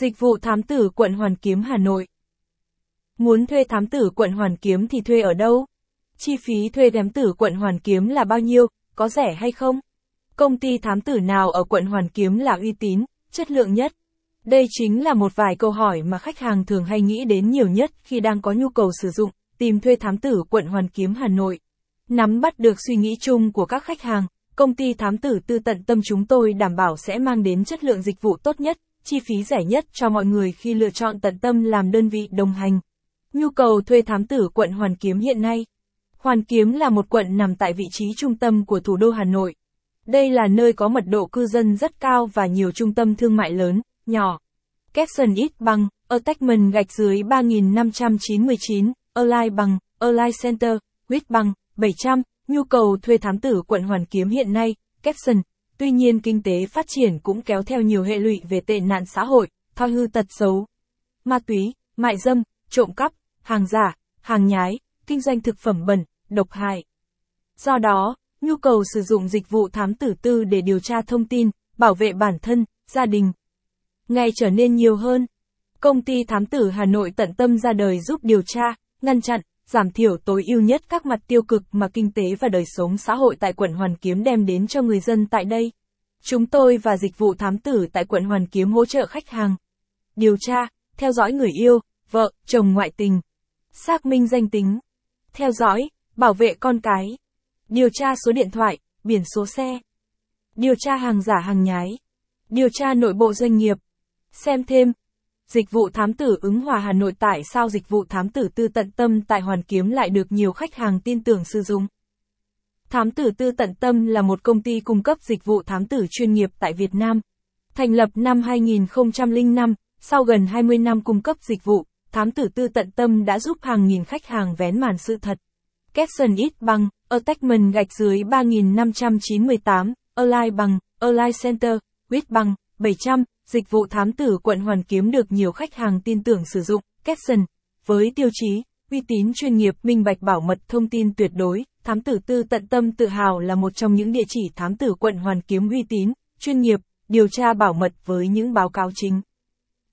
Dịch vụ thám tử quận Hoàn Kiếm Hà Nội. Muốn thuê thám tử quận Hoàn Kiếm thì thuê ở đâu? Chi phí thuê thám tử quận Hoàn Kiếm là bao nhiêu, có rẻ hay không? Công ty thám tử nào ở quận Hoàn Kiếm là uy tín, chất lượng nhất? Đây chính là một vài câu hỏi mà khách hàng thường hay nghĩ đến nhiều nhất khi đang có nhu cầu sử dụng, tìm thuê thám tử quận Hoàn Kiếm Hà Nội. Nắm bắt được suy nghĩ chung của các khách hàng, công ty thám tử tư tận tâm chúng tôi đảm bảo sẽ mang đến chất lượng dịch vụ tốt nhất, chi phí rẻ nhất cho mọi người khi lựa chọn tận tâm làm đơn vị đồng hành. Nhu cầu thuê thám tử quận Hoàn Kiếm hiện nay. Hoàn Kiếm là một quận nằm tại vị trí trung tâm của thủ đô Hà Nội. Đây là nơi có mật độ cư dân rất cao và nhiều trung tâm thương mại lớn, nhỏ. Capson ít bằng, Attachment gạch dưới 3599, Align bằng, Align Center, Wit bằng, 700, nhu cầu thuê thám tử quận Hoàn Kiếm hiện nay, Capson. Tuy nhiên kinh tế phát triển cũng kéo theo nhiều hệ lụy về tệ nạn xã hội, thoi hư tật xấu. Ma túy, mại dâm, trộm cắp, hàng giả, hàng nhái, kinh doanh thực phẩm bẩn, độc hại. Do đó, nhu cầu sử dụng dịch vụ thám tử tư để điều tra thông tin, bảo vệ bản thân, gia đình, ngày trở nên nhiều hơn. Công ty thám tử Hà Nội tận tâm ra đời giúp điều tra, ngăn chặn, giảm thiểu tối ưu nhất các mặt tiêu cực mà kinh tế và đời sống xã hội tại quận Hoàn Kiếm đem đến cho người dân tại đây. Chúng tôi và dịch vụ thám tử tại quận Hoàn Kiếm hỗ trợ khách hàng. Điều tra, theo dõi người yêu, vợ, chồng ngoại tình. Xác minh danh tính. Theo dõi, bảo vệ con cái. Điều tra số điện thoại, biển số xe. Điều tra hàng giả hàng nhái. Điều tra nội bộ doanh nghiệp. Xem thêm. Dịch vụ thám tử ứng hòa Hà Nội tại sao dịch vụ thám tử tư tận tâm tại Hoàn Kiếm lại được nhiều khách hàng tin tưởng sử dụng. Thám tử tư tận tâm là một công ty cung cấp dịch vụ thám tử chuyên nghiệp tại Việt Nam. Thành lập năm 2005, sau gần 20 năm cung cấp dịch vụ, thám tử tư tận tâm đã giúp hàng nghìn khách hàng vén màn sự thật. Capson ít bằng, Attachment gạch dưới 3598, Align bằng, Align Center, Wit bằng, 700, dịch vụ thám tử quận Hoàn Kiếm được nhiều khách hàng tin tưởng sử dụng, Capson, với tiêu chí, uy tín chuyên nghiệp, minh bạch bảo mật thông tin tuyệt đối, thám tử tư tận tâm tự hào là một trong những địa chỉ thám tử quận Hoàn Kiếm uy tín, chuyên nghiệp, điều tra bảo mật với những báo cáo chính.